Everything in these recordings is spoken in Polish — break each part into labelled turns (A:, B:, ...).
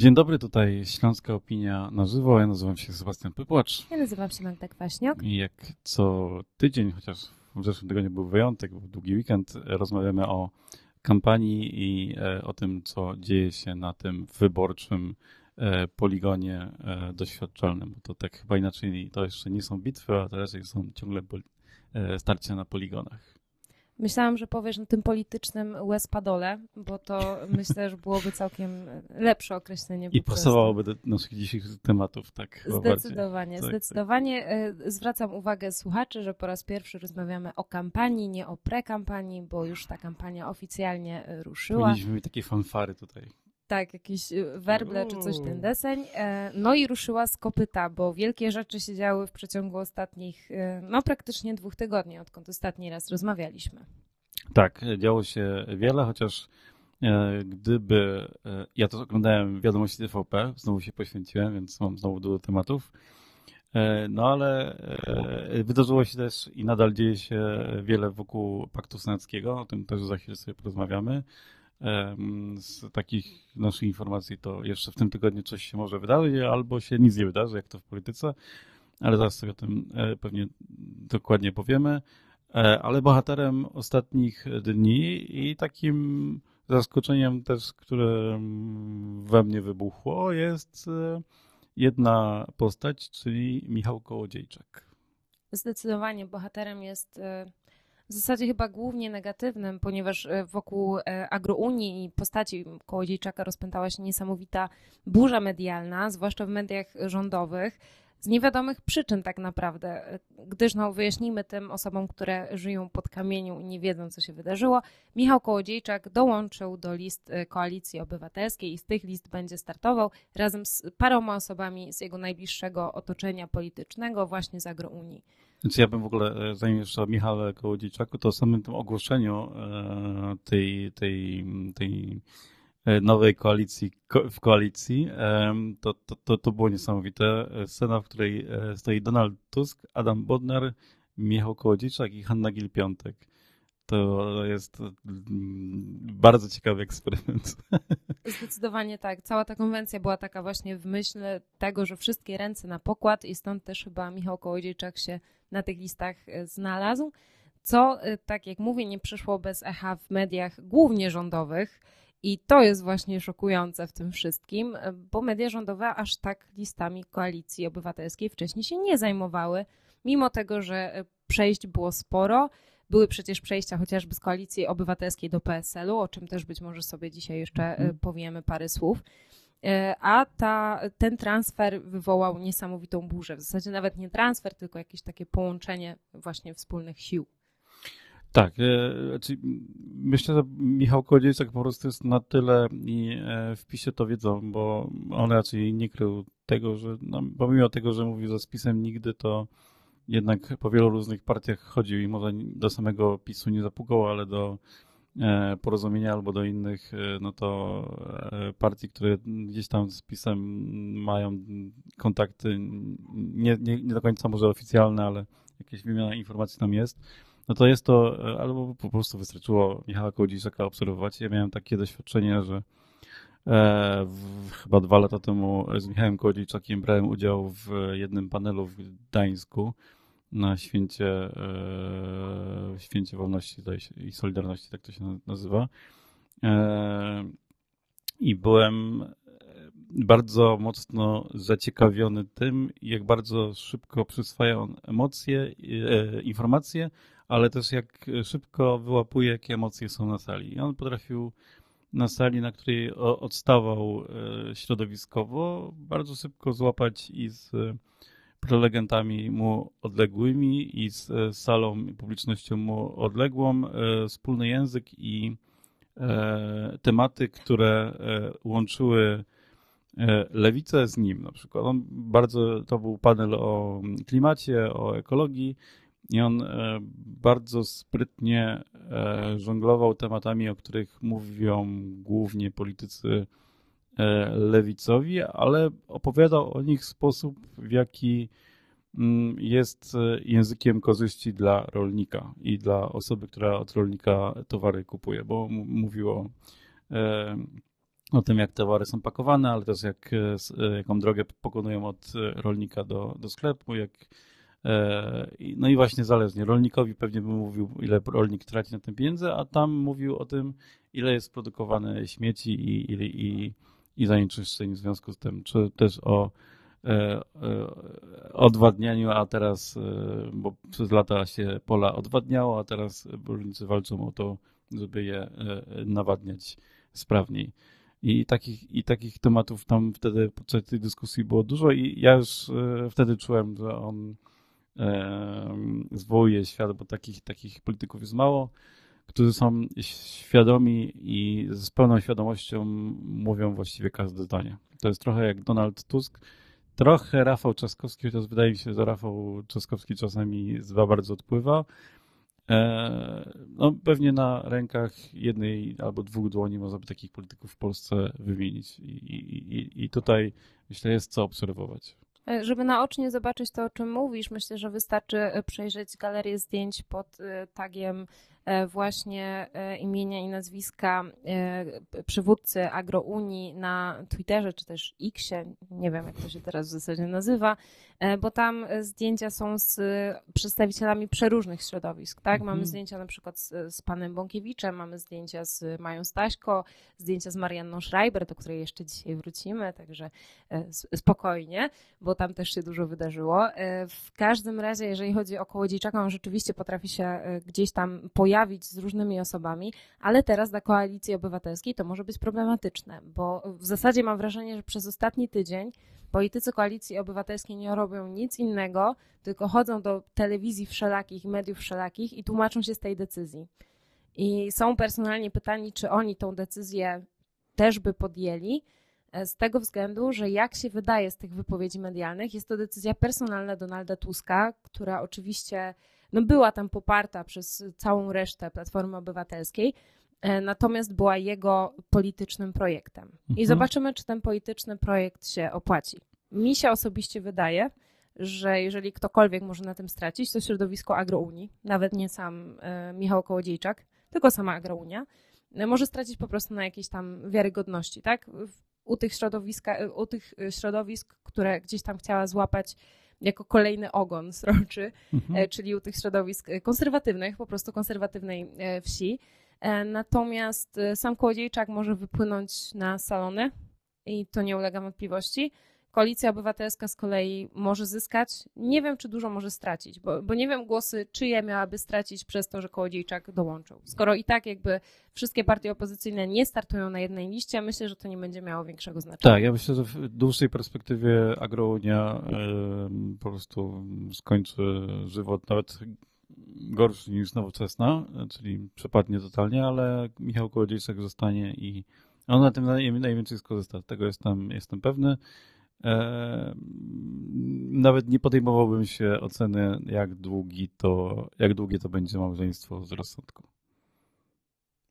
A: Dzień dobry, tutaj Śląska Opinia na żywo. Ja nazywam się Sebastian Pypłacz.
B: Ja nazywam się Magda Kwaśniok.
A: I jak co tydzień, chociaż w zeszłym tygodniu był wyjątek, był długi weekend, rozmawiamy o kampanii i e, o tym, co dzieje się na tym wyborczym e, poligonie e, doświadczalnym. Bo to tak chyba inaczej, to jeszcze nie są bitwy, a to raczej są ciągle starcia na poligonach.
B: Myślałam, że powiesz na tym politycznym łez-padole, bo to myślę, że byłoby całkiem lepsze określenie.
A: I pasowałoby do naszych dzisiejszych tematów, tak?
B: Zdecydowanie, tak, zdecydowanie. Tak. Zwracam uwagę słuchaczy, że po raz pierwszy rozmawiamy o kampanii, nie o prekampanii, bo już ta kampania oficjalnie e, ruszyła.
A: Mieć takie fanfary tutaj
B: tak, jakieś y, werble czy coś ten deseń. E, no i ruszyła z kopyta, bo wielkie rzeczy się działy w przeciągu ostatnich, y, no praktycznie dwóch tygodni, odkąd ostatni raz rozmawialiśmy.
A: Tak, działo się wiele, chociaż e, gdyby, e, ja to oglądałem wiadomości TVP, znowu się poświęciłem, więc mam znowu dużo tematów. No ale wydarzyło się też i nadal dzieje się wiele wokół Paktu Senackiego, o tym też za chwilę sobie porozmawiamy. Z takich naszych informacji to jeszcze w tym tygodniu coś się może wydarzyć, albo się nic nie wydarzy, jak to w polityce, ale zaraz sobie o tym e, pewnie dokładnie powiemy. E, ale bohaterem ostatnich dni i takim zaskoczeniem też, które we mnie wybuchło, jest e, jedna postać, czyli Michał Kołodziejczak.
B: Zdecydowanie bohaterem jest w zasadzie chyba głównie negatywnym, ponieważ e, wokół e, agrounii i postaci Kołodziejczaka rozpętała się niesamowita burza medialna, zwłaszcza w mediach rządowych z niewiadomych przyczyn tak naprawdę, gdyż no, wyjaśnijmy tym osobom, które żyją pod kamieniu i nie wiedzą, co się wydarzyło. Michał Kołodziejczak dołączył do list e, Koalicji Obywatelskiej i z tych list będzie startował razem z paroma osobami z jego najbliższego otoczenia politycznego właśnie z agrounii.
A: Więc ja bym w ogóle, e, zanim jeszcze o Michale Kołodziejczaku, to samym tym ogłoszeniu e, tej, tej, tej E, nowej koalicji w koalicji, to, to, to, to było niesamowite. Scena, w której stoi Donald Tusk, Adam Bodnar, Michał Kołodziejczak i Hanna Gil-Piątek. To jest mm, bardzo ciekawy eksperyment.
B: Zdecydowanie tak. Cała ta konwencja była taka właśnie w myśl tego, że wszystkie ręce na pokład i stąd też chyba Michał Kołodziejczak się na tych listach e, znalazł. Co, tak jak mówię, nie przyszło bez echa w mediach głównie rządowych. I to jest właśnie szokujące w tym wszystkim, bo media rządowe aż tak listami koalicji obywatelskiej wcześniej się nie zajmowały, mimo tego, że przejść było sporo. Były przecież przejścia chociażby z koalicji obywatelskiej do PSL-u, o czym też być może sobie dzisiaj jeszcze e, mhm. powiemy parę słów. E, a ta, ten transfer wywołał niesamowitą burzę. W zasadzie nawet nie transfer, tylko jakieś takie połączenie właśnie wspólnych sił.
A: Tak, e, znaczy myślę, że Michał Kołodziejczak po prostu jest na tyle i w PiSie to wiedzą, bo on raczej nie krył tego, że no, pomimo tego, że mówił, że z PiSem nigdy, to jednak po wielu różnych partiach chodził i może do samego PiSu nie zapukał, ale do e, porozumienia albo do innych, no to partii, które gdzieś tam z PiSem mają kontakty, nie, nie, nie do końca może oficjalne, ale jakieś wymiana informacji tam jest no to jest to, e, albo po prostu wystarczyło Michała Kołodziejczaka obserwować. Ja miałem takie doświadczenie, że e, w, chyba dwa lata temu z Michałem Kołodziejczakiem brałem udział w jednym panelu w Gdańsku na święcie, e, święcie wolności i solidarności, tak to się nazywa. E, I byłem bardzo mocno zaciekawiony tym, jak bardzo szybko przyswaja on emocje, e, informacje, ale też jak szybko wyłapuje, jakie emocje są na sali. I on potrafił na sali, na której odstawał e, środowiskowo, bardzo szybko złapać i z prelegentami mu odległymi i z e, salą i publicznością mu odległą e, wspólny język i tematy, które łączyły lewicę z nim na przykład. On bardzo, to był panel o klimacie, o ekologii i on e, bardzo sprytnie e, żonglował tematami, o których mówią głównie politycy e, lewicowi, ale opowiadał o nich w sposób, w jaki mm, jest językiem korzyści dla rolnika i dla osoby, która od rolnika towary kupuje, bo mówił o o tym, jak towary są pakowane, ale też jak, jaką drogę pokonują od rolnika do, do sklepu, jak no i właśnie zależnie. Rolnikowi pewnie bym mówił, ile rolnik traci na tym pieniądze, a tam mówił o tym, ile jest produkowane śmieci i, i, i, i zanieczyszczeń w związku z tym, czy też o e, e, odwadnianiu, a teraz, e, bo przez lata się pola odwadniało, a teraz rolnicy walczą o to, żeby je nawadniać sprawniej. I takich, I takich tematów tam wtedy podczas tej dyskusji było dużo i ja już wtedy czułem, że on zwołuje świat, bo takich, takich polityków jest mało którzy są świadomi i z pełną świadomością mówią właściwie każde zdanie. To jest trochę jak Donald Tusk, trochę Rafał Trzaskowski, chociaż wydaje mi się, że Rafał Trzaskowski czasami za bardzo odpływa. E, no, pewnie na rękach jednej albo dwóch dłoni można by takich polityków w Polsce wymienić. I, i, i tutaj myślę, jest co obserwować.
B: E, żeby naocznie zobaczyć to, o czym mówisz, myślę, że wystarczy e, przejrzeć galerię zdjęć pod tagiem właśnie e, imienia i nazwiska e, przywódcy Agrounii na Twitterze czy też Xie, nie wiem jak to się teraz w zasadzie nazywa, bo tam zdjęcia są z przedstawicielami przeróżnych środowisk, tak? Mamy mhm. zdjęcia na przykład z, z panem Bąkiewiczem, mamy zdjęcia z Mają Staśko, zdjęcia z Marianną Schreiber, do której jeszcze dzisiaj wrócimy, także spokojnie, bo tam też się dużo wydarzyło. W każdym razie, jeżeli chodzi o Kołodziejczaka, on rzeczywiście potrafi się gdzieś tam pojawić pojawić z różnymi osobami, ale teraz dla koalicji obywatelskiej to może być problematyczne, bo w zasadzie mam wrażenie, że przez ostatni tydzień politycy koalicji obywatelskiej nie robią nic innego, tylko chodzą do telewizji wszelakich, mediów wszelakich i tłumaczą się z tej decyzji. I są personalnie pytani, czy oni tą decyzję też by podjęli, e, z tego względu, że jak się wydaje z tych wypowiedzi medialnych, jest to decyzja personalna Donalda Tuska, która oczywiście no była tam poparta przez całą resztę Platformy Obywatelskiej, e, natomiast była jego politycznym projektem. I mhm. zobaczymy, czy ten polityczny projekt się opłaci. Mi się osobiście wydaje, że jeżeli ktokolwiek może na tym stracić, to środowisko Agrounii, nawet nie sam e, Michał Kołodziejczak, tylko sama Agrounia, e, może stracić po prostu na jakiejś tam wiarygodności, tak? U tych, środowiska, u tych środowisk, które gdzieś tam chciała złapać jako kolejny ogon sroczy, mhm. E, czyli u tych środowisk e, konserwatywnych, po prostu konserwatywnej e, wsi. Natomiast sam Kołodziejczak może wypłynąć na salony i to nie ulega wątpliwości. Koalicja Obywatelska z kolei może zyskać. Nie wiem, czy dużo może stracić, bo, bo nie wiem głosy, czyje miałaby stracić przez to, że Kołodziejczak dołączył. Skoro i tak jakby wszystkie partie opozycyjne nie startują na jednej liście, myślę, że to nie będzie miało większego znaczenia.
A: Tak, ja myślę, że w dłuższej perspektywie Agrounia y, po prostu skończy żywot nawet gorszy niż nowoczesna, czyli przepadnie totalnie, ale Michał Kołodziejczak zostanie i on na tym najwięcej skorzysta. Tego jestem, jestem pewny. E, nawet nie podejmowałbym się oceny, jak długi to, jak długie to będzie małżeństwo z rozsądku.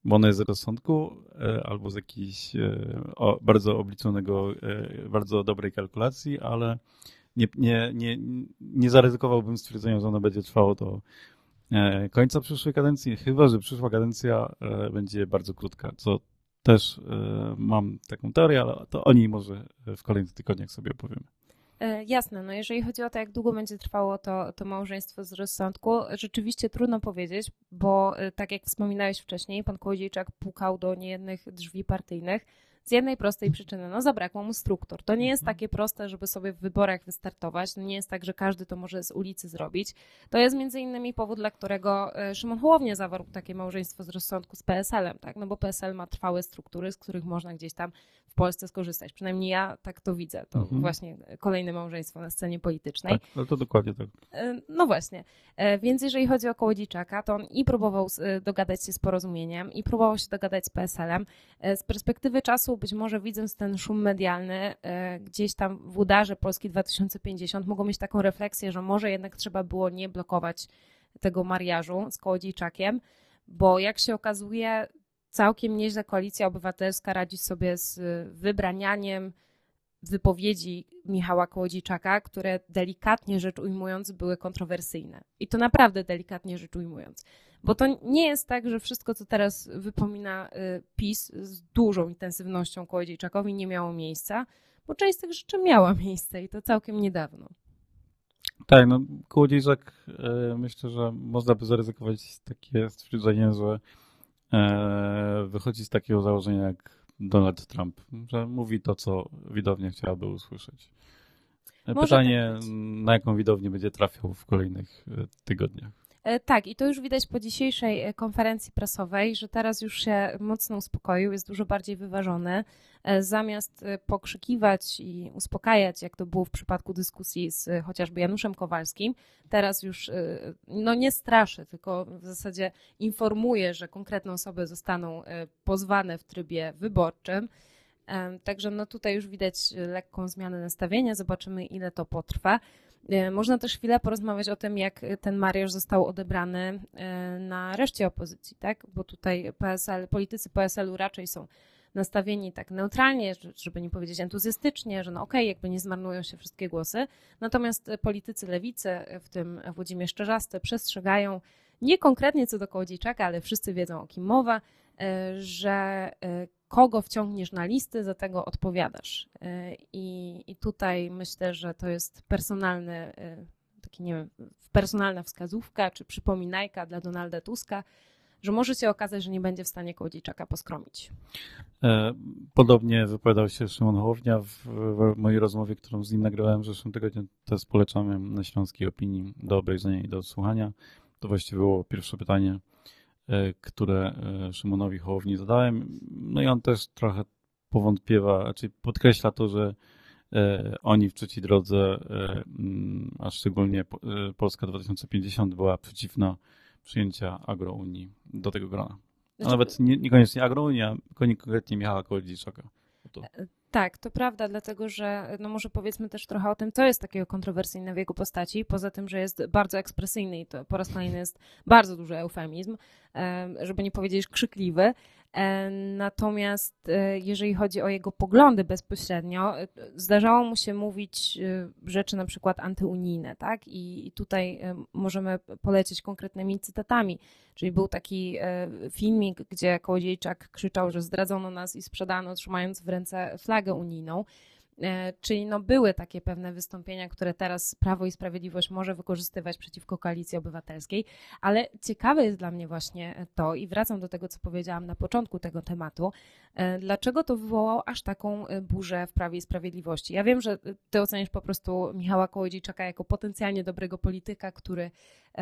A: Bo ono jest z rozsądku e, albo z jakiejś e, bardzo obliczonego, bardzo dobrej kalkulacji, ale nie, nie, nie, nie zaryzykowałbym stwierdzenia, że ono będzie trwało do końca przyszłej kadencji, chyba że przyszła kadencja będzie bardzo krótka, co też y, mam taką teorię, ale to o niej może w kolejnych tygodniach sobie opowiemy.
B: E, jasne, no jeżeli chodzi o to, jak długo będzie trwało to, to małżeństwo z rozsądku, rzeczywiście trudno powiedzieć, bo e, tak jak wspominałeś wcześniej, pan Kołodziejczak pukał do niejednych drzwi partyjnych, z jednej prostej przyczyny, no zabrakło mu struktur. To nie jest mhm. takie proste, żeby sobie w wyborach wystartować. No nie jest tak, że każdy to może z ulicy zrobić. To jest między innymi powód, dla którego e, Szymon Hołownia zawarł takie małżeństwo z rozsądku z PSL-em, tak? No bo PSL ma trwałe struktury, z których można gdzieś tam w Polsce skorzystać. Przynajmniej ja tak to widzę. To mhm. właśnie kolejne małżeństwo na scenie politycznej.
A: Tak, no to dokładnie tak.
B: E, no właśnie. E, więc jeżeli chodzi o Kołodziejczaka, to on i próbował dogadać się z porozumieniem, i próbował się dogadać z PSL-em. Z perspektywy czasu być może widząc ten szum medialny e, gdzieś tam w udarze Polski 2050, mogą mieć taką refleksję, że może jednak trzeba było nie blokować tego mariażu z Kołodziejczakiem, bo jak się okazuje, całkiem nieźle koalicja obywatelska radzi sobie z wybranianiem wypowiedzi Michała Kołodziejczaka, które delikatnie rzecz ujmując były kontrowersyjne. I to naprawdę delikatnie rzecz ujmując. Bo to nie jest tak, że wszystko, co teraz wypomina y, PiS z dużą intensywnością Kołodziejczakowi nie miało miejsca, bo część z tych rzeczy miała miejsce i to całkiem niedawno.
A: Tak, no Kołodziejczak e, myślę, że można by zaryzykować takie stwierdzenie, że e, wychodzi z takiego założenia jak Donald Trump, że mówi to, co widownia chciałaby usłyszeć.
B: Może
A: Pytanie,
B: tak
A: na jaką widownię będzie trafiał w kolejnych e, tygodniach.
B: E, Tak, i to już widać po dzisiejszej e, konferencji prasowej, że teraz już się mocno uspokoił, jest dużo bardziej wyważony. E, Zamiast pokrzykiwać i uspokajać, jak to było w przypadku dyskusji z chociażby Januszem Kowalskim, teraz już no nie straszy, tylko w zasadzie informuje, że konkretne osoby zostaną pozwane w trybie wyborczym. Także no tutaj już widać lekką zmianę nastawienia, zobaczymy ile to potrwa. E, Można też chwilę porozmawiać o tym, jak ten mariusz został odebrany e, na reszcie opozycji, tak? Bo tutaj PSL, politycy PSL-u raczej są nastawieni tak neutralnie, że- żeby nie powiedzieć entuzjastycznie, że no okej, jakby nie zmarnują się wszystkie głosy. Natomiast politycy lewicy, w tym Włodzimierz Czerzasty, przestrzegają nie konkretnie co do Kołodziejczaka, ale wszyscy wiedzą o kim mowa, e, że kogo wciągniesz na listy, za tego odpowiadasz. E, I, I tutaj myślę, że to jest personalny, e, taki nie wiem, personalna wskazówka czy przypominajka dla Donalda Tuska, że może się okazać, że nie będzie w stanie Kołodziejczaka poskromić.
A: E, Podobnie wypowiadał się Szymon Hołownia w, w mojej rozmowie, którą z nim nagrałem w zeszłym tygodniu. Też polecamy na Śląskiej Opinii do obejrzenia i do słuchania. To właściwie było pierwsze pytanie, które e, Szymonowi Hołowni zadałem. No i on też trochę powątpiewa, znaczy podkreśla to, że e, oni w trzeciej drodze, e, mm, a szczególnie po- e, Polska 2050 była przeciwna przyjęcia agrounii do tego grona. A
B: Znaczy,
A: nawet nie, niekoniecznie Agrounia, konkretnie Michała Kołodziejczaka. To,
B: Tak, to prawda, dlatego że no może powiedzmy też trochę o tym, co jest takiego kontrowersyjne w jego postaci, poza tym, że jest bardzo ekspresyjny i to po raz kolejny jest bardzo duży eufemizm, em, żeby nie powiedzieć krzykliwy. Natomiast e, jeżeli chodzi o jego poglądy bezpośrednio, e, zdarzało mu się mówić e, rzeczy na przykład antyunijne, tak? I tutaj możemy polecieć konkretnymi cytatami. Czyli był taki filmik, gdzie Kołodziejczak krzyczał, że zdradzono nas i sprzedano, trzymając w ręce flagę unijną. E, Czyli no były takie pewne wystąpienia, które teraz Prawo i Sprawiedliwość może wykorzystywać przeciwko Koalicji Obywatelskiej, ale ciekawe jest dla mnie właśnie to i wracam do tego, co powiedziałam na początku tego tematu, e, dlaczego to wywołało aż taką e, burzę w Prawie i Sprawiedliwości. Ja wiem, że ty oceniasz po prostu Michała Kołodziejczaka jako potencjalnie dobrego polityka, który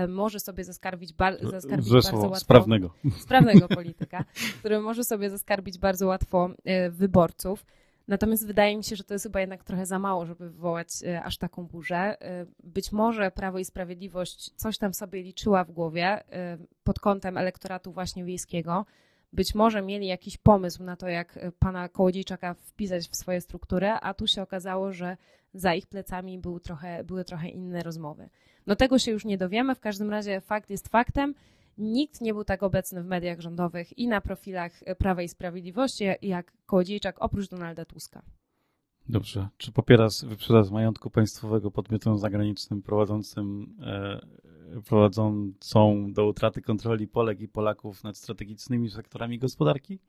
B: może sobie zaskarbić, bar- zaskarbić bardzo łatwo
A: sprawnego.
B: sprawnego polityka, który może sobie zaskarbić bardzo łatwo wyborców. Natomiast wydaje mi się, że to jest chyba jednak trochę za mało, żeby wywołać e, aż taką burzę. E, Być może Prawo i Sprawiedliwość coś tam sobie liczyła w głowie e, pod kątem elektoratu właśnie wiejskiego. Być może mieli jakiś pomysł na to, jak pana Kołodziejczaka wpisać w swoje struktury, a tu się okazało, że za ich plecami był trochę, były trochę inne rozmowy. No tego się już nie dowiemy, w każdym razie fakt jest faktem. Nikt nie był tak obecny w mediach rządowych i na profilach Prawa i Sprawiedliwości jak Kołodziejczak oprócz Donalda Tuska.
A: Dobrze. Czy popierasz wyprzedaż majątku państwowego podmiotom zagranicznym prowadzącym, e, prowadzącą do utraty kontroli Polek i Polaków nad strategicznymi sektorami gospodarki?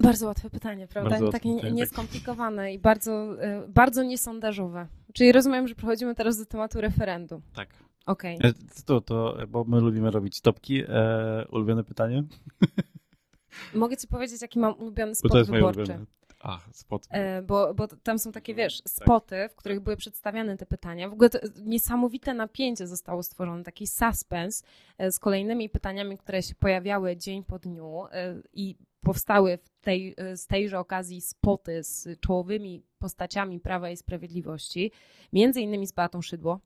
B: Bardzo łatwe pytanie, prawda?
A: Bardzo
B: Takie nie-
A: pytanie, tak.
B: nieskomplikowane i bardzo, e, bardzo niesondażowe. Czyli rozumiem, że przechodzimy teraz do tematu referendum.
A: Tak.
B: Okej.
A: E, To, to, bo my lubimy robić topki. E, ulubione pytanie?
B: Mogę ci powiedzieć, jaki mam ulubiony spot
A: to jest
B: wyborczy.
A: ulubione. A, spot.
B: E, Bo, bo tam są takie, wiesz,
A: Tak.
B: spoty, w których były przedstawiane te pytania. W ogóle niesamowite napięcie zostało stworzone, taki suspens e, z kolejnymi pytaniami, które się pojawiały dzień po dniu e, i powstały w tej, e, z tejże okazji spoty z czołowymi postaciami Prawa i Sprawiedliwości, między innymi z Beatą Szydło,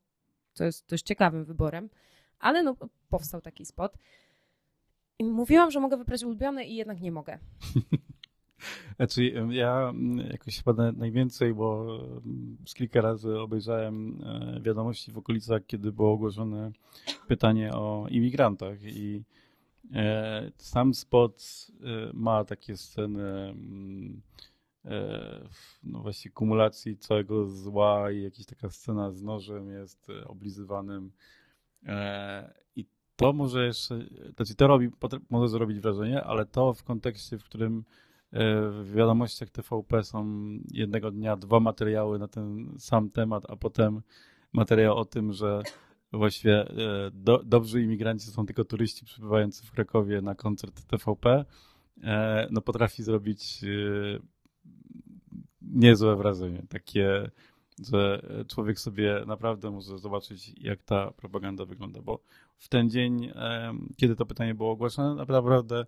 B: co jest dość ciekawym wyborem, ale no, powstał taki spot. I mówiłam, że mogę wybrać ulubiony i jednak nie mogę.
A: Znaczy, ja mm, jakoś chyba na- najwięcej, bo mm, z kilka razy obejrzałem e, wiadomości w okolicach, kiedy było ogłoszone pytanie o imigrantach i e, sam spot ma takie sceny mm, no właśnie kumulacji całego zła i jakaś taka scena z nożem jest oblizywanym. I to może jeszcze, znaczy to robi, może zrobić wrażenie, ale to w kontekście, w którym w wiadomościach TVP są jednego dnia dwa materiały na ten sam temat, a potem materiał o tym, że właściwie e, do, dobrzy imigranci są tylko turyści przybywający w Krakowie na koncert TVP, e, no potrafi zrobić e, niezłe wrażenie. Takie, że człowiek sobie naprawdę może zobaczyć, jak ta propaganda wygląda, bo w ten dzień, kiedy to pytanie było ogłaszane, naprawdę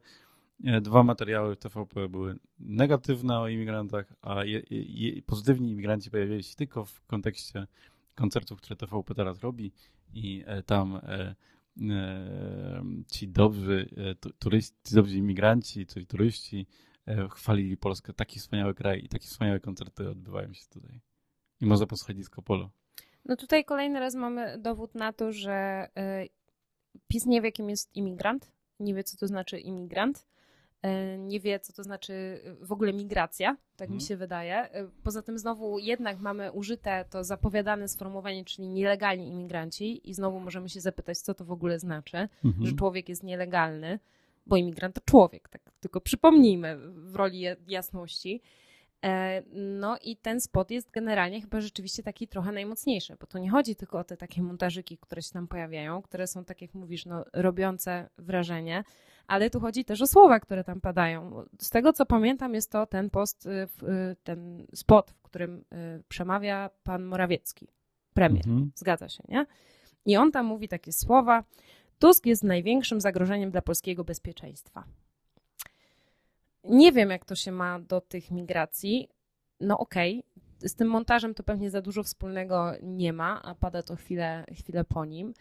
A: dwa materiały TVP były negatywne o imigrantach, a je, je, pozytywni imigranci pojawiali się tylko w kontekście koncertów, które TVP teraz robi i e, tam e, e, ci dobrzy turyści, ci dobrzy imigranci, czyli turyści chwalili Polskę. Taki wspaniały kraj i takie wspaniałe koncerty odbywają się tutaj. I można posłuchać disco polo.
B: No tutaj kolejny raz mamy dowód na to, że PiS nie wie, kim jest imigrant, nie wie, co to znaczy imigrant E, nie wie, co to znaczy w ogóle migracja, tak mi mhm. się wydaje. E, poza tym znowu jednak mamy użyte to zapowiadane sformułowanie, czyli nielegalni imigranci i znowu możemy się zapytać, co to w ogóle znaczy, mhm. że człowiek jest nielegalny, bo imigrant to człowiek, tak tylko przypomnijmy w roli jasności. E, no i ten spot jest generalnie chyba rzeczywiście taki trochę najmocniejszy, bo to nie chodzi tylko o te takie montażyki, które się tam pojawiają, które są, tak jak mówisz, no, robiące wrażenie, ale tu chodzi też o słowa, które tam padają. Z tego co pamiętam, jest to ten post, y, y, ten spot, w którym y, przemawia pan Morawiecki, premier. Mhm. Zgadza się, nie? I on tam mówi takie słowa. Tusk jest największym zagrożeniem dla polskiego bezpieczeństwa. Nie wiem, jak to się ma do tych migracji. No okej, okay. z tym montażem to pewnie za dużo wspólnego nie ma, a pada to chwilę, chwilę po nim.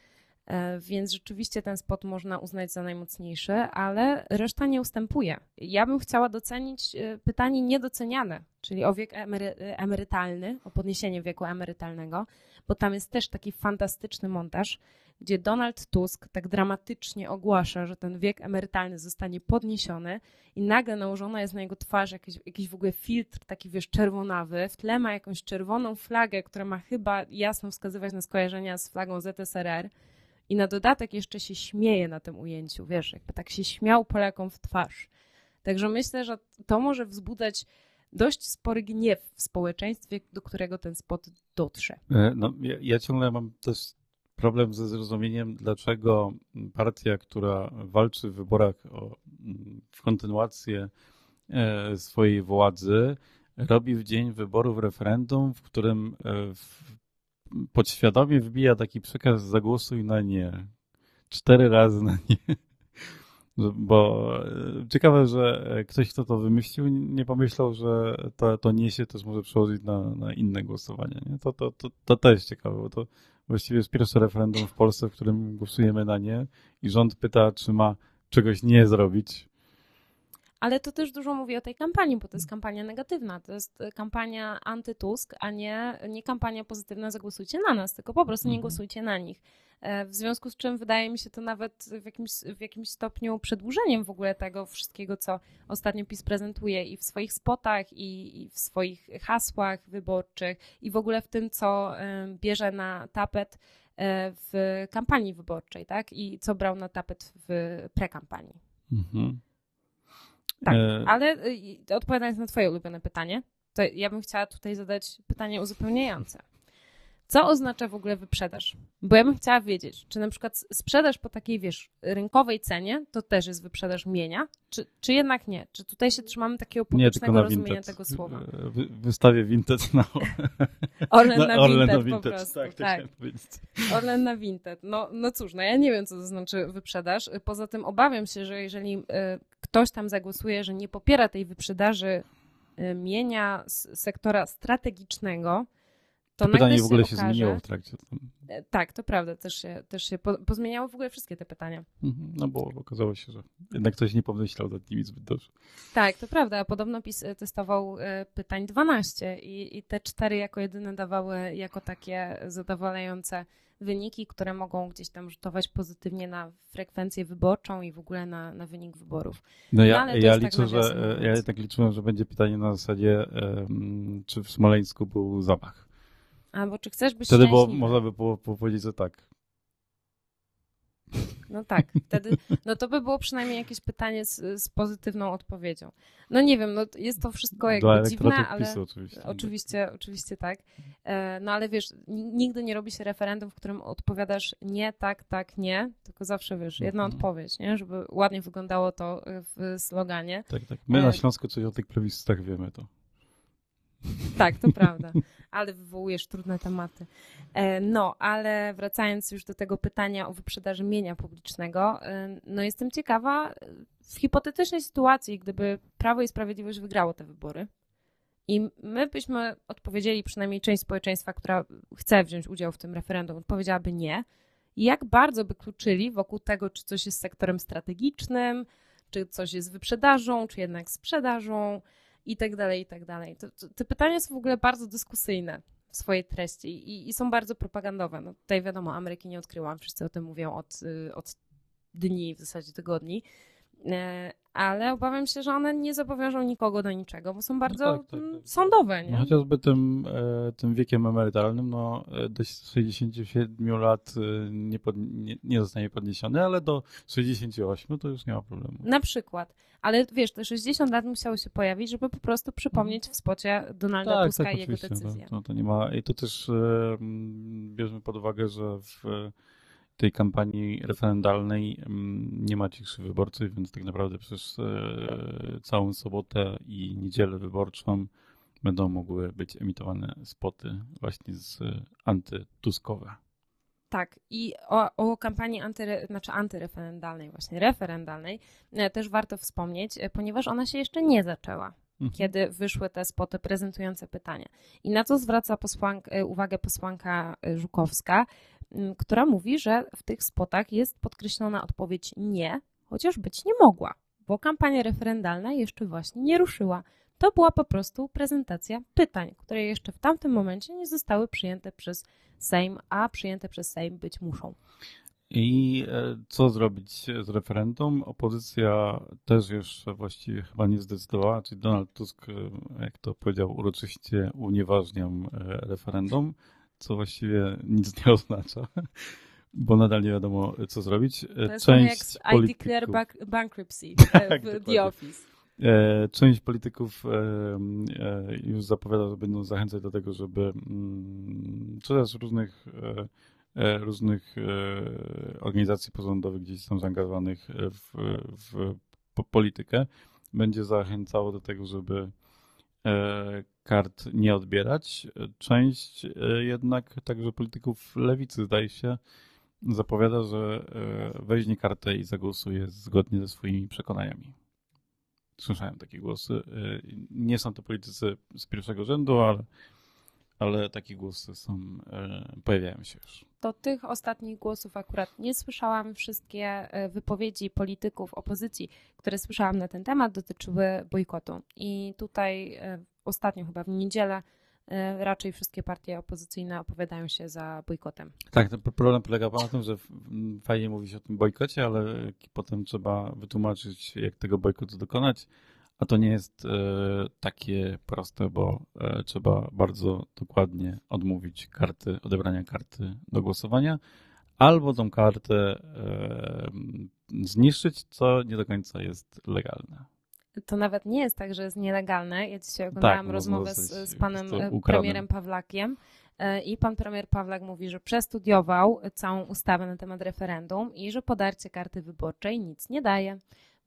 B: E, więc rzeczywiście ten spot można uznać za najmocniejszy, ale reszta nie ustępuje. Ja bym chciała docenić e, pytanie niedoceniane, czyli o wiek emery emerytalny, o podniesienie wieku emerytalnego, bo tam jest też taki fantastyczny montaż, gdzie Donald Tusk tak dramatycznie ogłasza, że ten wiek emerytalny zostanie podniesiony i nagle nałożona jest na jego twarz jakiś, jakiś w ogóle filtr taki, wiesz, czerwonawy, w tle ma jakąś czerwoną flagę, która ma chyba jasno wskazywać na skojarzenia z flagą ZSRR i na dodatek jeszcze się śmieje na tym ujęciu, wiesz, jakby tak się śmiał Polakom w twarz. Także myślę, że to może wzbudzać dość spory gniew w społeczeństwie, do którego ten spot dotrze.
A: E, no, ja, ja ciągle mam też problem ze zrozumieniem, dlaczego partia, która walczy w wyborach o, kontynuację e, swojej władzy, robi w dzień wyborów referendum, w którym e, podświadomie wbija taki przekaz zagłosuj na nie. Cztery razy na nie. Bo e, ciekawe, że ktoś, kto to wymyślił, nie pomyślał, że to, to nie się też może przełożyć na, na inne głosowanie. Nie? To, to, to, to też ciekawe, bo to właściwie jest pierwsze referendum w Polsce, w którym głosujemy na nie i rząd pyta, czy ma czegoś nie zrobić.
B: Ale to też dużo mówi o tej kampanii, bo to jest kampania negatywna. To jest e, kampania anty-Tusk, a nie, nie kampania pozytywna, zagłosujcie na nas, tylko po prostu nie mhm. głosujcie na nich. E, w związku z czym wydaje mi się to nawet w jakimś, w jakimś stopniu przedłużeniem w ogóle tego wszystkiego, co ostatnio PiS prezentuje i w swoich spotach, i, i w swoich hasłach wyborczych, i w ogóle w tym, co e, bierze na tapet w kampanii wyborczej, tak? I co brał na tapet w prekampanii. Mhm. Tak, e... ale odpowiadając na Twoje ulubione pytanie, to ja bym chciała tutaj zadać pytanie uzupełniające. Co oznacza w ogóle wyprzedaż? Bo ja bym chciała wiedzieć, czy na przykład sprzedaż po takiej, wiesz, rynkowej cenie to też jest wyprzedaż mienia, czy, czy jednak nie? Czy tutaj się trzymamy takiego publicznego rozumienia tego słowa?
A: Wy, wystawię Vinted na
B: Orlen na, na, Orlen Vinted, na Vinted po prostu. Tak, tak. Orlen na Vinted. No, no cóż, no ja nie wiem, co to znaczy wyprzedaż. Poza tym obawiam się, że jeżeli y, ktoś tam zagłosuje, że nie popiera tej wyprzedaży y, mienia z sektora strategicznego, to
A: Pytanie w ogóle się
B: okaże,
A: zmieniło w trakcie.
B: E, Tak, to prawda, też się, też się po, pozmieniało w ogóle wszystkie te pytania.
A: Mhm, No bo okazało się, że jednak ktoś nie pomyślał nad nimi zbyt dobrze.
B: Tak, to prawda. a Podobno PiS e, testował e, pytań 12 i, i te cztery jako jedyne dawały jako takie zadowalające wyniki, które mogą gdzieś tam rzutować pozytywnie na frekwencję wyborczą i w ogóle na, na wynik wyborów.
A: No ja,
B: No,
A: ja
B: jest tak
A: liczę, że ja tak liczyłem, że będzie pytanie na zasadzie, czy w Smoleńsku był zamach.
B: Albo czy chcesz być
A: Wtedy
B: szczęśliwy?
A: można by było, było powiedzieć, że tak.
B: No tak, wtedy, no to by było przynajmniej jakieś pytanie z, z pozytywną odpowiedzią. No nie wiem, no jest to wszystko
A: Dla
B: jakby dziwne,
A: elektoratów
B: ale...
A: PiSu oczywiście.
B: Oczywiście, oczywiście tak. E, No ale wiesz, ni- nigdy nie robi się referendum, w którym odpowiadasz nie, tak, tak, nie, tylko zawsze wiesz, jedna
A: Mhm.
B: odpowiedź, nie? Żeby ładnie wyglądało to e, w sloganie.
A: Tak, tak. My
B: E,
A: na Śląsku coś o tych plebiscytach wiemy to.
B: Tak, to prawda. Ale wywołujesz trudne tematy. E, No, ale wracając już do tego pytania o wyprzedaży mienia publicznego, e, no jestem ciekawa e, w hipotetycznej sytuacji, gdyby Prawo i Sprawiedliwość wygrało te wybory i my byśmy odpowiedzieli, przynajmniej część społeczeństwa, która chce wziąć udział w tym referendum, odpowiedziałaby nie. Jak bardzo by kluczyli wokół tego, czy coś jest sektorem strategicznym, czy coś jest wyprzedażą, czy jednak sprzedażą i tak dalej, i tak dalej. Te pytania są w ogóle bardzo dyskusyjne w swojej treści i, i są bardzo propagandowe. No tutaj wiadomo, Ameryki nie odkryłam, wszyscy o tym mówią od, y, od dni, w zasadzie tygodni, E, ale obawiam się, że one nie zobowiążą nikogo do niczego, bo są bardzo
A: tak, tak,
B: mm,
A: tak.
B: sądowe,
A: No,
B: nie?
A: chociażby tym, e, tym wiekiem emerytalnym, no e, do 67 lat e, nie, pod, nie, nie zostanie podniesiony, ale do 68 to już nie ma problemu.
B: Na przykład. Ale wiesz, te 60 lat musiało się pojawić, żeby po prostu przypomnieć w spocie Donalda Tuska i jego
A: oczywiście,
B: decyzję.
A: To, to, nie ma. I to też bierzmy pod uwagę, że w tej kampanii referendalnej mm, nie ma cichszych wyborców, więc tak naprawdę przez e, całą sobotę i niedzielę wyborczą będą mogły być emitowane spoty właśnie z e, antytuskowe.
B: Tak, i o, o kampanii antyre, znaczy antyreferendalnej, właśnie referendalnej, e, też warto wspomnieć, ponieważ ona się jeszcze nie zaczęła,
A: Mhm.
B: kiedy wyszły te spoty prezentujące pytania. I na to zwraca posłank, uwagę posłanka Żukowska, która mówi, że w tych spotach jest podkreślona odpowiedź nie, chociaż być nie mogła, bo kampania referendalna jeszcze właśnie nie ruszyła. To była po prostu prezentacja pytań, które jeszcze w tamtym momencie nie zostały przyjęte przez Sejm, a przyjęte przez Sejm być muszą.
A: I e, co zrobić z referendum? Opozycja też jeszcze właściwie chyba nie zdecydowała, czyli Donald Tusk, e, jak to powiedział, uroczyście unieważniam e, referendum, co właściwie nic nie oznacza, bo nadal nie wiadomo, co zrobić. E,
B: To jest trochę jak z I declare
A: polityków-
B: bank- bankruptcy
A: Tak,
B: e, w
A: dokładnie.
B: The Office.
A: E, Część polityków e, e, już zapowiada, że będą zachęcać do tego, żeby mm, coraz różnych e, e, różnych e, organizacji pozarządowych gdzieś są zaangażowanych w, w po- politykę, będzie zachęcało do tego, żeby e, kart nie odbierać. Część e, jednak także polityków lewicy zdaje się zapowiada, że e, weźmie kartę i zagłosuje zgodnie ze swoimi przekonaniami. Słyszałem takie głosy. Y, Nie są to politycy z pierwszego rzędu, ale, ale takie głosy są, pojawiają się już.
B: To tych ostatnich głosów akurat nie słyszałam. Wszystkie e, wypowiedzi polityków opozycji, które słyszałam na ten temat, dotyczyły bojkotu. I tutaj e, ostatnio, chyba w niedzielę, e, raczej wszystkie partie opozycyjne opowiadają się za bojkotem.
A: Tak, problem polega na tym, że fajnie mówi się o tym bojkocie, ale potem trzeba wytłumaczyć, jak tego bojkotu dokonać. A to nie jest e, takie proste, bo e, trzeba bardzo dokładnie odmówić karty, odebrania karty do głosowania, albo tą kartę zniszczyć, co nie do końca jest legalne.
B: To nawet nie jest tak, że jest nielegalne. Ja dzisiaj oglądałam
A: można
B: rozmowę z, z panem e, premierem Pawlakiem e, i pan premier Pawlak mówi, że przestudiował całą ustawę na temat referendum i że podarcie karty wyborczej nic nie daje,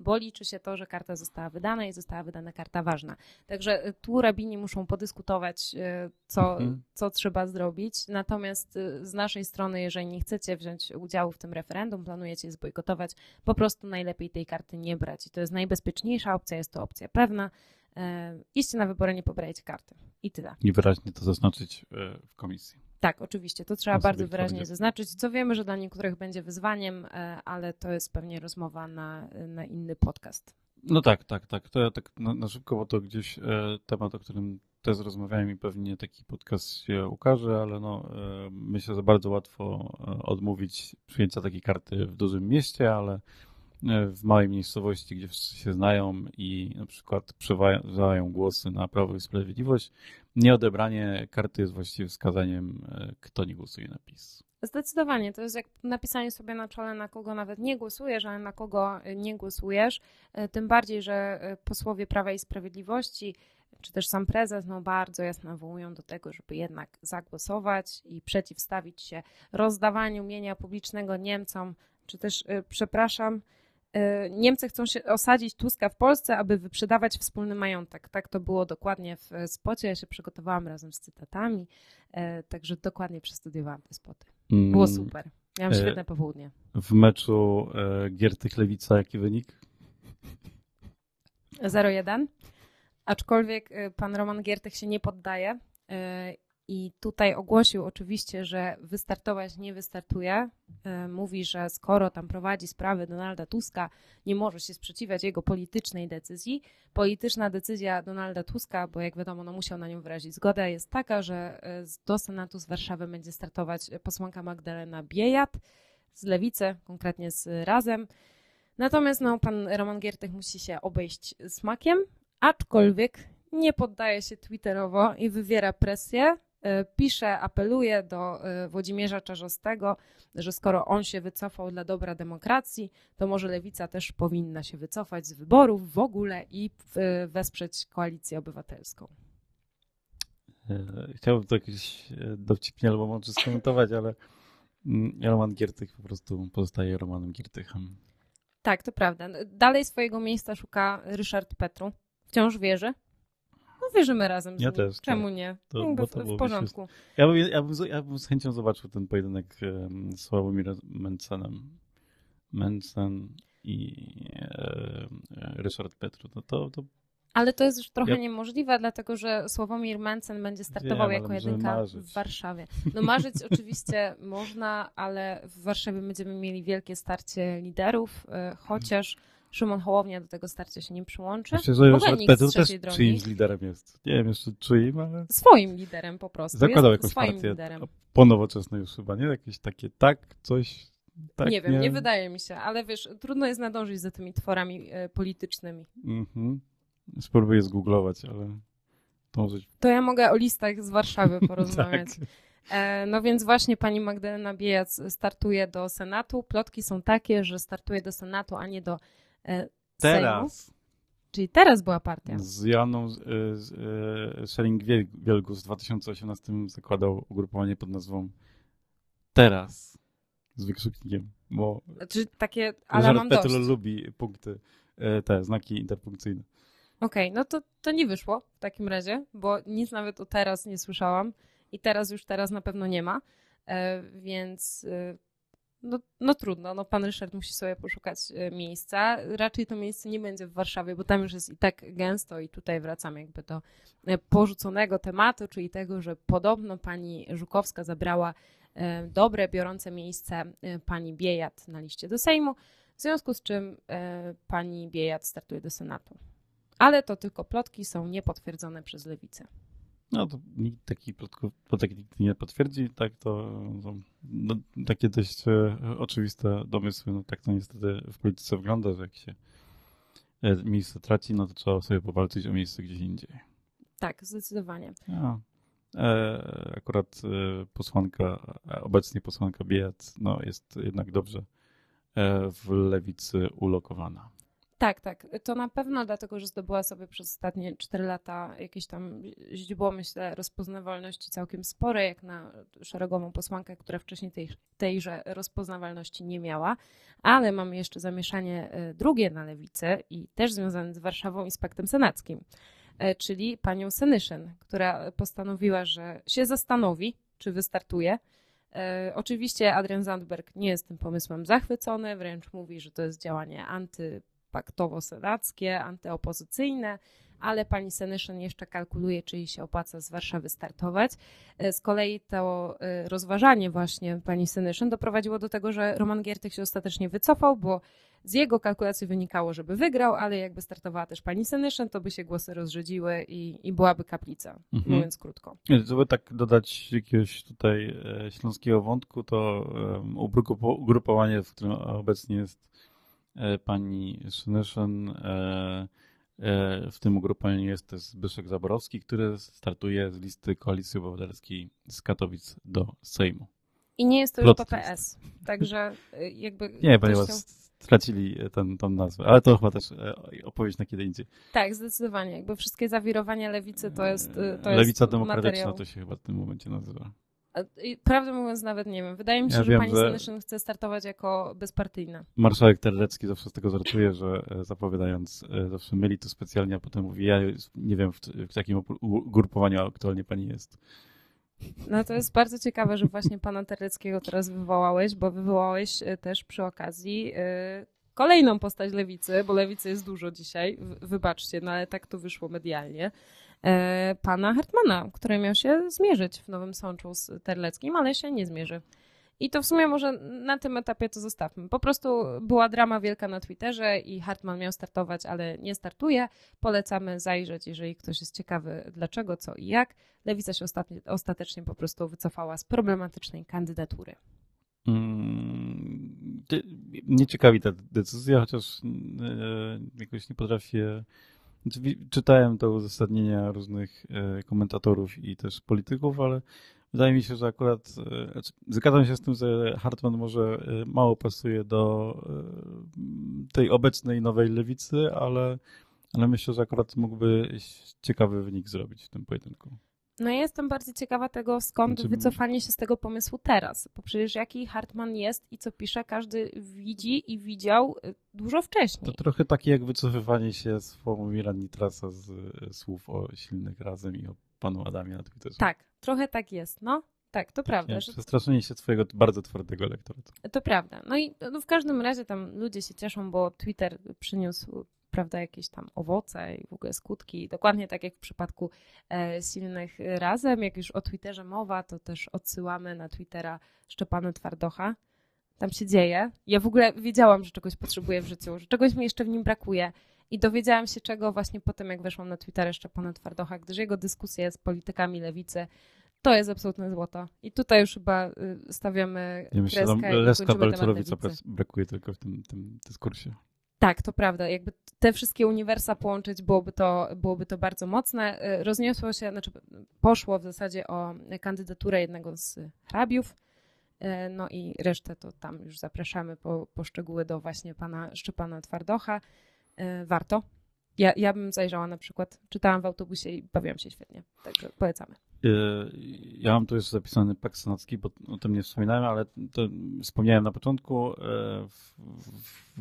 B: bo liczy się to, że karta została wydana i została wydana karta ważna. Także e, tu rabini muszą podyskutować, e, co,
A: Mhm.
B: co trzeba zrobić. Natomiast e, z naszej strony, jeżeli nie chcecie wziąć udziału w tym referendum, planujecie je zbojkotować, po prostu najlepiej tej karty nie brać. I to jest najbezpieczniejsza opcja, jest to opcja pewna. E, Idźcie na wybory, nie pobierajcie karty. I tyle.
A: I wyraźnie to zaznaczyć e, w komisji.
B: Tak, oczywiście, to trzeba bardzo wyraźnie zaznaczyć, co wiemy, że dla niektórych będzie wyzwaniem, e, ale to jest pewnie rozmowa na, na inny podcast.
A: No tak, tak, tak. To ja tak na, na szybko, bo to gdzieś e, temat, o którym też rozmawiałem i pewnie taki podcast się ukaże, ale no, e, myślę, że bardzo łatwo odmówić przyjęcia takiej karty w dużym mieście, ale w małej miejscowości, gdzie wszyscy się znają i na przykład przeważają głosy na Prawo i Sprawiedliwość, nieodebranie karty jest właściwie wskazaniem, e, kto nie głosuje na PiS.
B: Zdecydowanie, to jest jak napisanie sobie na czole, na kogo nawet nie głosujesz, ale na kogo y, nie głosujesz. Y, Tym bardziej, że posłowie Prawa i Sprawiedliwości, czy też sam prezes, no bardzo jasno nawołują do tego, żeby jednak zagłosować i przeciwstawić się rozdawaniu mienia publicznego Niemcom, czy też, przepraszam, Niemcy chcą się osadzić Tuska w Polsce, aby wyprzedawać wspólny majątek. Tak to było dokładnie w y, spocie. Ja się przygotowałam razem z cytatami, y, także dokładnie przestudiowałam te spoty. Było
A: Mm,
B: super. Miałam
A: E,
B: świetne popołudnie.
A: W meczu e, Giertych Lewica jaki wynik?
B: 0-1. Aczkolwiek y, pan Roman Giertych się nie poddaje y, i tutaj ogłosił oczywiście, że wystartować nie wystartuje. Y, Mówi, że skoro tam prowadzi sprawy Donalda Tuska, nie może się sprzeciwiać jego politycznej decyzji. Polityczna decyzja Donalda Tuska, bo jak wiadomo, no musiał na nią wyrazić zgodę, jest taka, że z- do Senatu z Warszawy będzie startować posłanka Magdalena Biejat z Lewicy, konkretnie z Razem. Natomiast no, pan Roman Giertych musi się obejść smakiem, aczkolwiek nie poddaje się twitterowo i wywiera presję. E, Pisze, apeluje do e, Włodzimierza Czarzostego, że skoro on się wycofał dla dobra demokracji, to może lewica też powinna się wycofać z wyborów w ogóle i e, wesprzeć koalicję obywatelską.
A: Chciałbym to jakieś e, dowcipnie albo może skomentować, ale mm, Roman Giertych po prostu pozostaje Romanem Giertychem.
B: Tak, to prawda. Dalej swojego miejsca szuka Ryszard Petru. Wciąż wierzy. Wierzymy razem
A: Ja też,
B: Czemu
A: tak.
B: nie?
A: To-
B: Jakby
A: bo
B: w,
A: to
B: w
A: byłoby
B: porządku.
A: Ja bym, ja, bym, z- ja bym z chęcią zobaczył ten pojedynek em, z Sławomirem Mencenem. Mencen i e, Ryszard Petru. No to, to
B: Ale to jest już trochę
A: Ja-
B: niemożliwe, dlatego że Sławomir Mencen będzie startował
A: Wiem,
B: jako jedynka w Warszawie. No marzyć oczywiście można, ale w Warszawie będziemy mieli wielkie starcie liderów, e, chociaż Szymon Hołownia do tego starcia się nie przyłączy.
A: myślę, że
B: z
A: Petru też
B: drogi.
A: czyimś liderem jest. Nie wiem jeszcze czyim, ale
B: Swoim liderem po prostu.
A: zakładał
B: jest
A: jakąś partię.
B: liderem.
A: Po nowoczesnej już chyba, nie? Jakieś takie tak, coś, tak,
B: nie wiem, nie wydaje mi się, ale wiesz, trudno jest nadążyć za tymi tworami e, politycznymi.
A: Mhm. Spróbuję zgooglować, ale to
B: ja mogę o listach z Warszawy porozmawiać.
A: tak.
B: E, No więc właśnie pani Magdalena Biejec startuje do Senatu. Plotki są takie, że startuje do Senatu, a nie do e.
A: Teraz
B: Czyli teraz była partia.
A: z Janą z, e, Schering-Wielgus w 2018 zakładał ugrupowanie pod nazwą Teraz z wykrzyknikiem, bo
B: Czy takie, ale mam Okej,
A: lubi punkty, e, te znaki interpunkcyjne.
B: no to, to nie wyszło w takim razie, bo nic nawet o teraz nie słyszałam i teraz już teraz na pewno nie ma, e, więc e, no, no trudno, no pan Ryszard musi sobie poszukać e, miejsca. Raczej to miejsce nie będzie w Warszawie, bo tam już jest i tak gęsto i tutaj wracam jakby do e, porzuconego tematu, czyli tego, że podobno pani Żukowska zabrała e, dobre, biorące miejsce pani Biejat na liście do Sejmu, w związku z czym pani Biejat startuje do Senatu. Ale to tylko plotki są niepotwierdzone przez lewicę.
A: No to nikt takich plotek nie potwierdzi, tak to no, no, takie dość e, oczywiste domysły, no tak to niestety w polityce wygląda, że jak się e, miejsce traci, no to trzeba sobie powalczyć o miejsce gdzieś indziej.
B: Tak, zdecydowanie.
A: A, e, akurat e, posłanka, obecnie posłanka Biejat, no jest jednak dobrze w lewicy ulokowana.
B: Tak, tak. To na pewno dlatego, że zdobyła sobie przez ostatnie 4 lata jakieś tam źródło, myślę, rozpoznawalności całkiem spore, jak na szeregową posłankę, która wcześniej tej, tejże rozpoznawalności nie miała. Ale mamy jeszcze zamieszanie e, drugie na lewicy i też związane z Warszawą i z Paktem Senackim, e, czyli panią Senyszyn, która postanowiła, że się zastanowi, czy wystartuje. E, Oczywiście Adrian Zandberg nie jest tym pomysłem zachwycony, wręcz mówi, że to jest działanie anty paktowo-senackie, antyopozycyjne, ale pani Senyszyn jeszcze kalkuluje, czy jej się opłaca z Warszawy startować. E, z kolei to e, rozważanie właśnie pani Senyszyn doprowadziło do tego, że Roman Giertych się ostatecznie wycofał, bo z jego kalkulacji wynikało, żeby wygrał, ale jakby startowała też pani Senyszyn, to by się głosy rozrzedziły i, i byłaby kaplica, mhm. mówiąc krótko.
A: Żeby tak dodać jakiegoś tutaj e, śląskiego wątku, to ugrupowanie, w którym obecnie jest pani Senyszyn, E, w tym ugrupowaniu jest też Zbyszek Zaborowski, który startuje z listy Koalicji Obywatelskiej z Katowic do Sejmu.
B: I nie jest to już PPS, także e, jakby...
A: Nie, ponieważ się... stracili ten, tą nazwę, ale to chyba też e, opowieść na kiedy indziej.
B: Tak, zdecydowanie. Jakby wszystkie zawirowania lewicy to jest to
A: Lewica
B: jest
A: demokratyczna
B: materiał.
A: to się chyba w tym momencie nazywa.
B: Prawdę mówiąc, nawet nie wiem. Wydaje mi się, ja że wiem, pani Senyszyn chce startować jako bezpartyjna.
A: Marszałek Terlecki zawsze z tego żartuje, że e, zapowiadając e, zawsze myli to specjalnie, a potem mówi, ja nie wiem w, w jakim ugrupowaniu aktualnie pani jest.
B: No to jest bardzo ciekawe, że właśnie pana Terleckiego teraz wywołałeś, bo wywołałeś e, też przy okazji kolejną postać lewicy, bo lewicy jest dużo dzisiaj, wybaczcie, no ale tak to wyszło medialnie. E, pana Hartmana, który miał się zmierzyć w Nowym Sączu z Terleckim, ale się nie zmierzy. I to w sumie może na tym etapie to zostawmy. Po prostu była drama wielka na Twitterze i Hartman miał startować, ale nie startuje. Polecamy zajrzeć, jeżeli ktoś jest ciekawy dlaczego, co i jak. Lewica się ostatecznie po prostu wycofała z problematycznej kandydatury.
A: Hmm, nie ciekawi ta decyzja, chociaż e, jakoś nie potrafię znaczy, czytałem to uzasadnienia różnych e, komentatorów i też polityków, ale wydaje mi się, że akurat e, znaczy, zgadzam się z tym, że Hartman może mało pasuje do tej obecnej nowej lewicy, ale, ale myślę, że akurat mógłby ciekawy wynik zrobić w tym pojedynku.
B: No ja jestem bardzo ciekawa tego, skąd znaczy... wycofanie się z tego pomysłu teraz, bo przecież jaki Hartman jest i co pisze, każdy widzi i widział y, dużo wcześniej.
A: To trochę takie jak wycofywanie się z Sławomira Nitrasa z y, słów o silnych razem i o panu Adamie na Twitterze.
B: Tak, trochę tak jest, no. Tak, to prawda.
A: że... Przestraszenie się twojego bardzo twardego lektoratu.
B: To prawda. No i no w każdym razie tam ludzie się cieszą, bo Twitter przyniósł prawda, jakieś tam owoce i w ogóle skutki. Dokładnie tak jak w przypadku e, silnych razem, jak już o Twitterze mowa, to też odsyłamy na Twittera Szczepana Twardocha. Tam się dzieje. Ja w ogóle wiedziałam, że czegoś potrzebuję w życiu, że czegoś mi jeszcze w nim brakuje. I dowiedziałam się czego właśnie po tym, jak weszłam na Twittera Szczepana Twardocha, gdyż jego dyskusje z politykami lewicy to jest absolutne złoto. I tutaj już chyba y, stawiamy ja myślę, kreskę
A: że Leska Balcerowica brakuje tylko w tym, tym dyskursie.
B: Tak, to prawda. Jakby te wszystkie uniwersa połączyć byłoby to, byłoby to bardzo mocne. Y, rozniosło się, znaczy poszło w zasadzie o kandydaturę jednego z hrabiów. Y, no i resztę to tam już zapraszamy po, po szczegóły do właśnie pana Szczepana Twardocha. Y, warto. Ja, ja bym zajrzała na przykład, czytałam w autobusie i bawiłam się świetnie, także polecamy.
A: Ja mam tu jeszcze zapisany Pakt Senacki, bo o tym nie wspominałem, ale to wspomniałem na początku.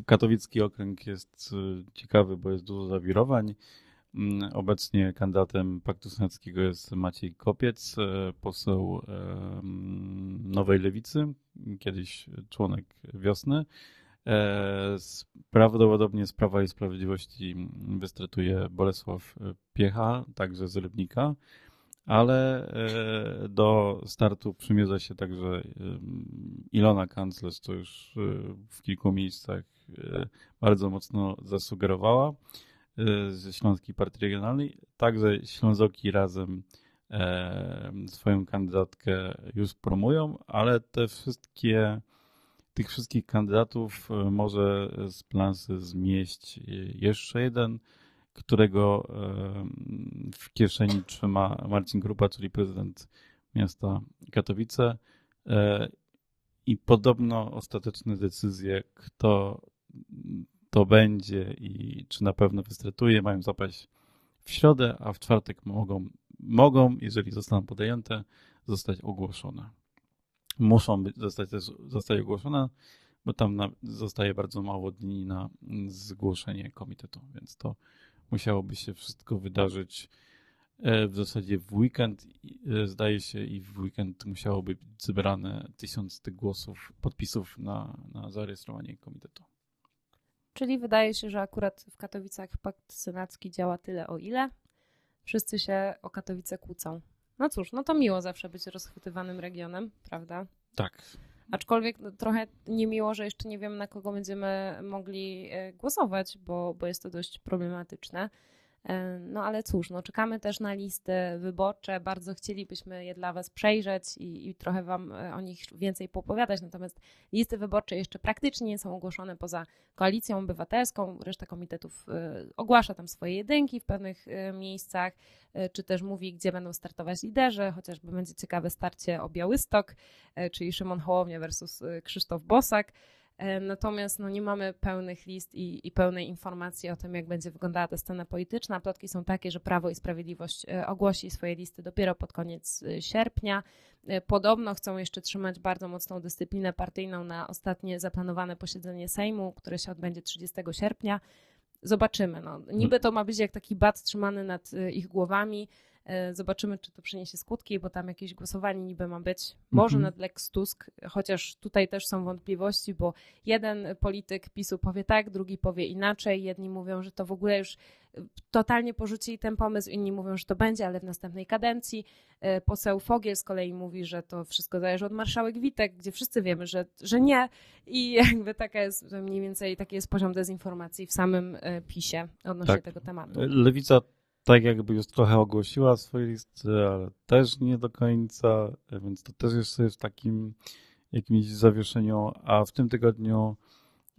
A: Katowicki okręg jest ciekawy, bo jest dużo zawirowań. Mm, obecnie kandydatem Paktu Senackiego jest Maciej Kopiec, poseł Nowej Lewicy, kiedyś członek Wiosny. E, prawdopodobnie z Prawa i Sprawiedliwości wystartuje Bolesław Piecha, także z Rybnika, ale e, do startu przymierza się także Ilona Kanclerz, co już e, w kilku miejscach bardzo mocno zasugerowała ze Śląskiej Partii Regionalnej. Także Ślązoki razem swoją kandydatkę już promują, ale te wszystkie tych wszystkich kandydatów e, może z plansy zmieść jeszcze jeden, którego e, w kieszeni trzyma Marcin Grupa, czyli prezydent miasta Katowice. E, I podobno ostateczne decyzje, kto to będzie i czy na pewno wystartuje, mają zapaść w środę, a w czwartek mogą, mogą jeżeli zostaną podjęte, zostać ogłoszone muszą być, zostać też zostaje ogłoszona, bo tam na, zostaje bardzo mało dni na zgłoszenie komitetu, więc to musiałoby się wszystko wydarzyć e, w zasadzie w weekend, e, zdaje się, i w weekend musiałoby być zebrane tysiąc tych głosów, podpisów na, na zarejestrowanie komitetu.
B: czyli wydaje się, że akurat w Katowicach pakt senacki działa tyle o ile. Wszyscy się o Katowice kłócą. No cóż, no to miło zawsze być rozchwytywanym regionem, prawda?
A: Tak.
B: Aczkolwiek no, trochę niemiło, że jeszcze nie wiem, na kogo będziemy mogli e, głosować, bo, bo jest to dość problematyczne. E, no ale cóż, no czekamy też na listy wyborcze. Bardzo chcielibyśmy je dla Was przejrzeć i, i, trochę Wam e, o nich więcej poopowiadać. Natomiast listy wyborcze jeszcze praktycznie nie są ogłoszone poza koalicją obywatelską. Reszta komitetów e, ogłasza tam swoje jedynki w pewnych miejscach, czy też mówi, gdzie będą startować liderzy. Chociażby będzie ciekawe starcie o Białystok, czyli Szymon Hołownia versus Krzysztof Bosak. E, natomiast no, nie mamy pełnych list i, i, pełnej informacji o tym, jak będzie wyglądała ta scena polityczna. Plotki są takie, że Prawo i Sprawiedliwość e, ogłosi swoje listy dopiero pod koniec e, sierpnia. Podobno chcą jeszcze trzymać bardzo mocną dyscyplinę partyjną na ostatnie zaplanowane posiedzenie Sejmu, które się odbędzie 30 sierpnia. Zobaczymy. No. Niby to ma być jak taki bat trzymany nad ich głowami. E, zobaczymy, czy to przyniesie skutki, bo tam jakieś głosowanie niby ma być. Może mhm. nad Lex Tusk, chociaż tutaj też są wątpliwości, bo jeden polityk PiSu powie tak, drugi powie inaczej. Jedni mówią, że to w ogóle już totalnie porzucili ten pomysł, inni mówią, że to będzie, ale w następnej kadencji. E, poseł Fogiel z kolei mówi, że to wszystko zależy od marszałek Witek, gdzie wszyscy wiemy, że, że nie. I jakby taka jest mniej więcej taki jest poziom dezinformacji w samym e, PiSie odnośnie tak. tego tematu.
A: Lewica tak jakby już trochę ogłosiła swoje listy, ale też nie do końca, więc to też jest w takim jakimś zawieszeniu, a w tym tygodniu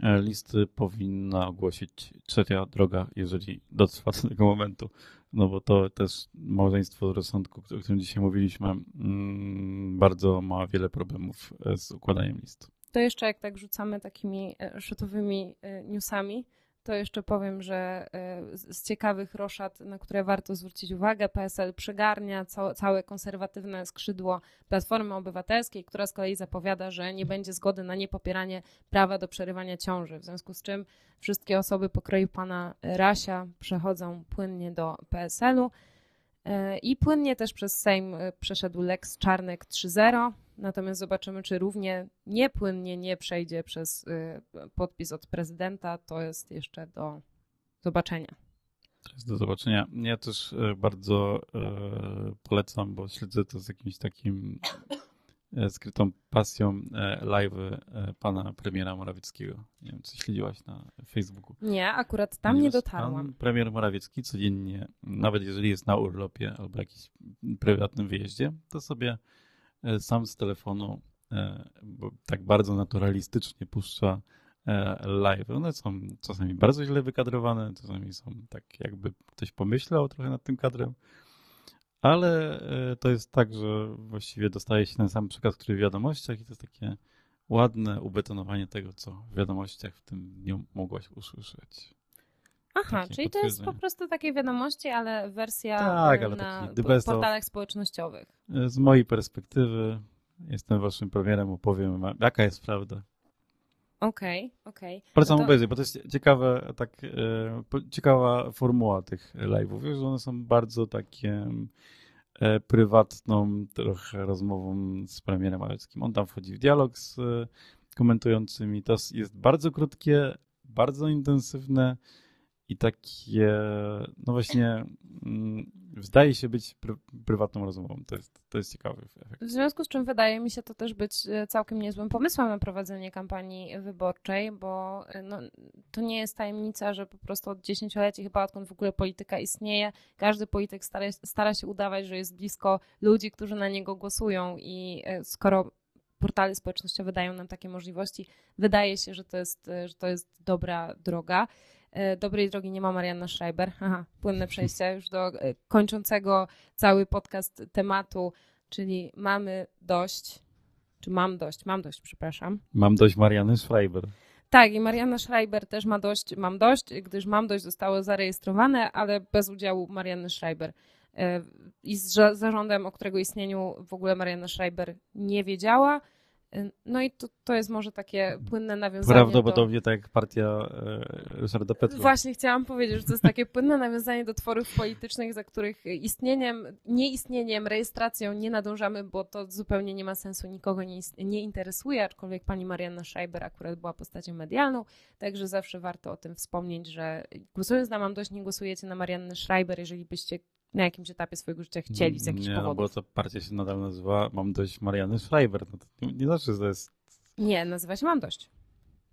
A: e, listy powinna ogłosić trzecia droga, jeżeli dotrwa do tego momentu, no bo to też małżeństwo rozsądku, o którym dzisiaj mówiliśmy, mm, bardzo ma wiele problemów e, z układaniem list.
B: To jeszcze jak tak rzucamy takimi e, szotowymi newsami, to jeszcze powiem, że e, z ciekawych roszad, na które warto zwrócić uwagę, PSL przygarnia całe konserwatywne skrzydło Platformy Obywatelskiej, która z kolei zapowiada, że nie będzie zgody na niepopieranie prawa do przerywania ciąży, w związku z czym wszystkie osoby pokroju pana Rasia przechodzą płynnie do PSL-u. E, I płynnie też przez Sejm e, przeszedł Lex Czarnek 3.0, natomiast zobaczymy, czy równie niepłynnie nie przejdzie przez e, podpis od prezydenta. To jest jeszcze do zobaczenia.
A: To jest do zobaczenia. Ja też bardzo polecam, bo śledzę to z jakimś takim skrytą pasją e, live e, pana premiera Morawieckiego. Nie wiem, czy śledziłaś na Facebooku.
B: Nie, akurat tam nie dotarłam.
A: Pan premier Morawiecki codziennie, nawet jeżeli jest na urlopie albo jakimś prywatnym wyjeździe, to sobie sam z telefonu bo tak bardzo naturalistycznie puszcza live. One są czasami bardzo źle wykadrowane, czasami są tak jakby ktoś pomyślał trochę nad tym kadrem, ale e, to jest tak, że właściwie dostaje się ten sam przekaz, który w wiadomościach i to jest takie ładne ubetonowanie tego, co w wiadomościach w tym dniu mogłaś usłyszeć.
B: Aha, takie czyli to jest po prostu takie wiadomości, ale wersja tak, ale na portalach społecznościowych.
A: E, z mojej perspektywy jestem waszym premierem, opowiem, jaka jest prawda.
B: Okej, okay, okej. Okay.
A: Polecam no to... obejrzeć, bo to jest ciekawe, tak, e, ciekawa formuła tych live'ów, że one są bardzo takie e, prywatną trochę rozmową z premierem Maleckim. On tam wchodzi w dialog z e, komentującymi. To jest bardzo krótkie, bardzo intensywne i takie, no właśnie, mm, zdaje się być pr prywatną rozmową. To jest, to jest ciekawy efekt.
B: W związku z czym wydaje mi się to też być e, całkiem niezłym pomysłem na prowadzenie kampanii wyborczej, bo e, no, to nie jest tajemnica, że po prostu od dziesięcioleci, chyba odkąd w ogóle polityka istnieje, każdy polityk stara, stara się udawać, że jest blisko ludzi, którzy na niego głosują i e, skoro portale społecznościowe dają nam takie możliwości, wydaje się, że to jest, że to jest dobra droga. E, dobrej drogi nie ma Marianna Schreiber. Aha, płynne przejście już do e, kończącego cały podcast tematu, czyli mamy dość, czy mam dość, mam dość, przepraszam.
A: Mam dość Marianny Schreiber.
B: Tak, i Marianna Schreiber też ma dość, mam dość, gdyż mam dość zostało zarejestrowane, ale bez udziału Marianny Schreiber. E, I z zarządem, o którego istnieniu w ogóle Marianna Schreiber nie wiedziała, No i to, to jest może takie płynne nawiązanie
A: Prawdopodobnie tak jak partia e, Ryszarda Petru.
B: Właśnie chciałam powiedzieć, że to jest takie płynne nawiązanie do tworów politycznych, za których istnieniem, nieistnieniem, rejestracją nie nadążamy, bo to zupełnie nie ma sensu, nikogo nie, nie interesuje, aczkolwiek pani Marianna Schreiber akurat była postacią medialną, także zawsze warto o tym wspomnieć, że głosując na Mam Dość, nie głosujecie na Mariannę Schreiber, jeżeli byście na jakimś etapie swojego życia chcieli z jakichś
A: nie, no bo
B: powodów.
A: to partia się nadal nazywa Mam dość Mariany Schreiber. No to nie, nie znaczy, że to jest...
B: Nie, nazywa się Mam Dość.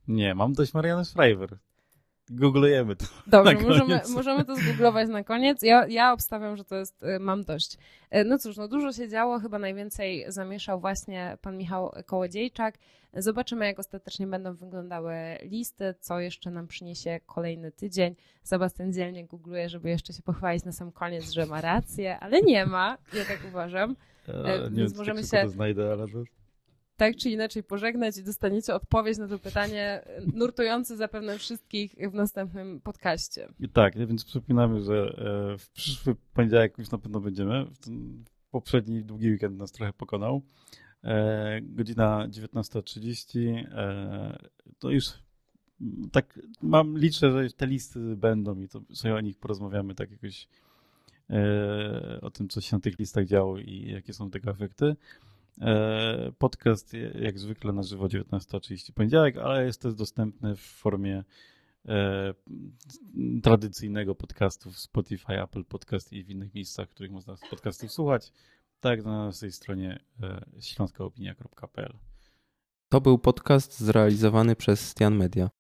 A: Nie, Mam dość Mariany Schreiber. Googlujemy to.
B: Dobrze, możemy, możemy to zgooglować na koniec. Ja, ja obstawiam, że to jest y, mam dość. Y, No cóż, no dużo się działo, chyba najwięcej zamieszał właśnie pan Michał Kołodziejczak. Zobaczymy, jak ostatecznie będą wyglądały listy, co jeszcze nam przyniesie kolejny tydzień. Sebastian dzielnie googluje, żeby jeszcze się pochwalić na sam koniec, że ma rację, ale nie ma, ja tak uważam.
A: E,
B: E,
A: nie
B: więc
A: wiem,
B: możemy
A: tak szybko
B: się-
A: to znajdę, ale to...
B: Tak czy inaczej pożegnać i dostaniecie odpowiedź na to pytanie, nurtujące zapewne wszystkich w następnym podcaście.
A: I tak, więc przypominamy, że e, w przyszły poniedziałek już na pewno będziemy. Poprzedni długi weekend nas trochę pokonał. E, godzina 19.30. E, to już mm, tak mam, liczę, że te listy będą i to sobie o nich porozmawiamy tak jakoś o tym, co się na tych listach działo i jakie są tego efekty. E, Podcast jak zwykle na żywo 19.30 poniedziałek, ale jest też dostępny w formie e, tradycyjnego podcastu w Spotify, Apple Podcast i w innych miejscach, w których można podcastów słuchać. Tak, na naszej stronie e, śląskaopinia.pl.
C: To był podcast zrealizowany przez Stian Media.